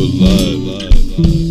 love. love, love.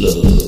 love.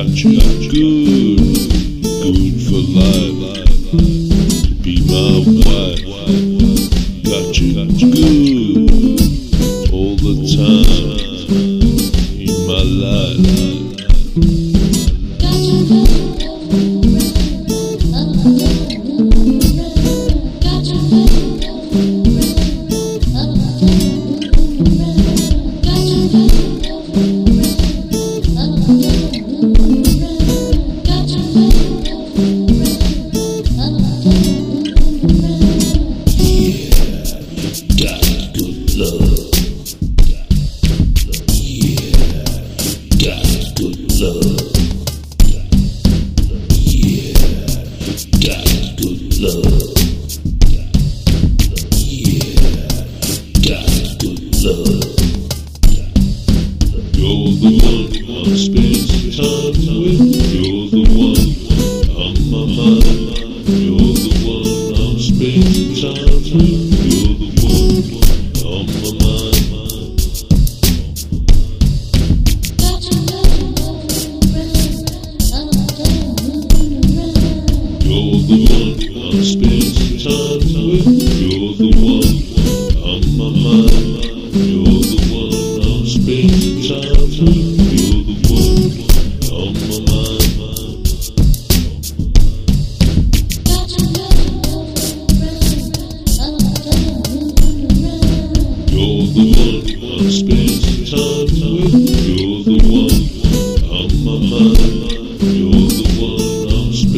got you good, good for life. Be my wife, got you good. You're the one I've spent time with.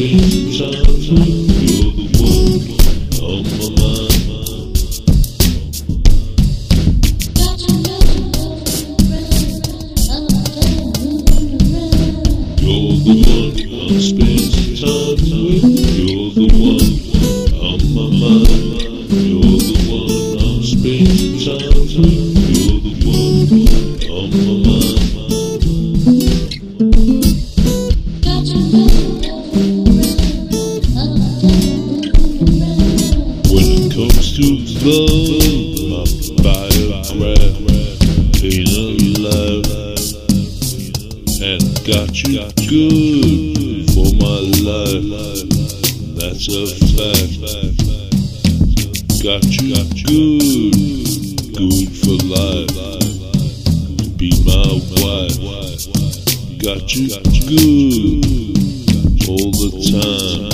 Change, change. He loves love and got you good for my life. That's a fact. Got you good, good for life. Be my wife. Got you good all the time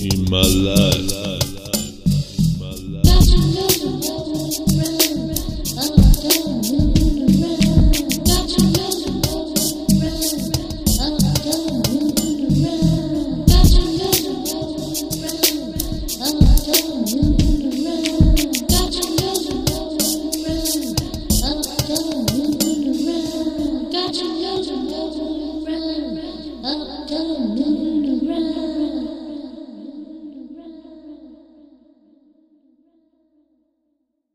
in my life.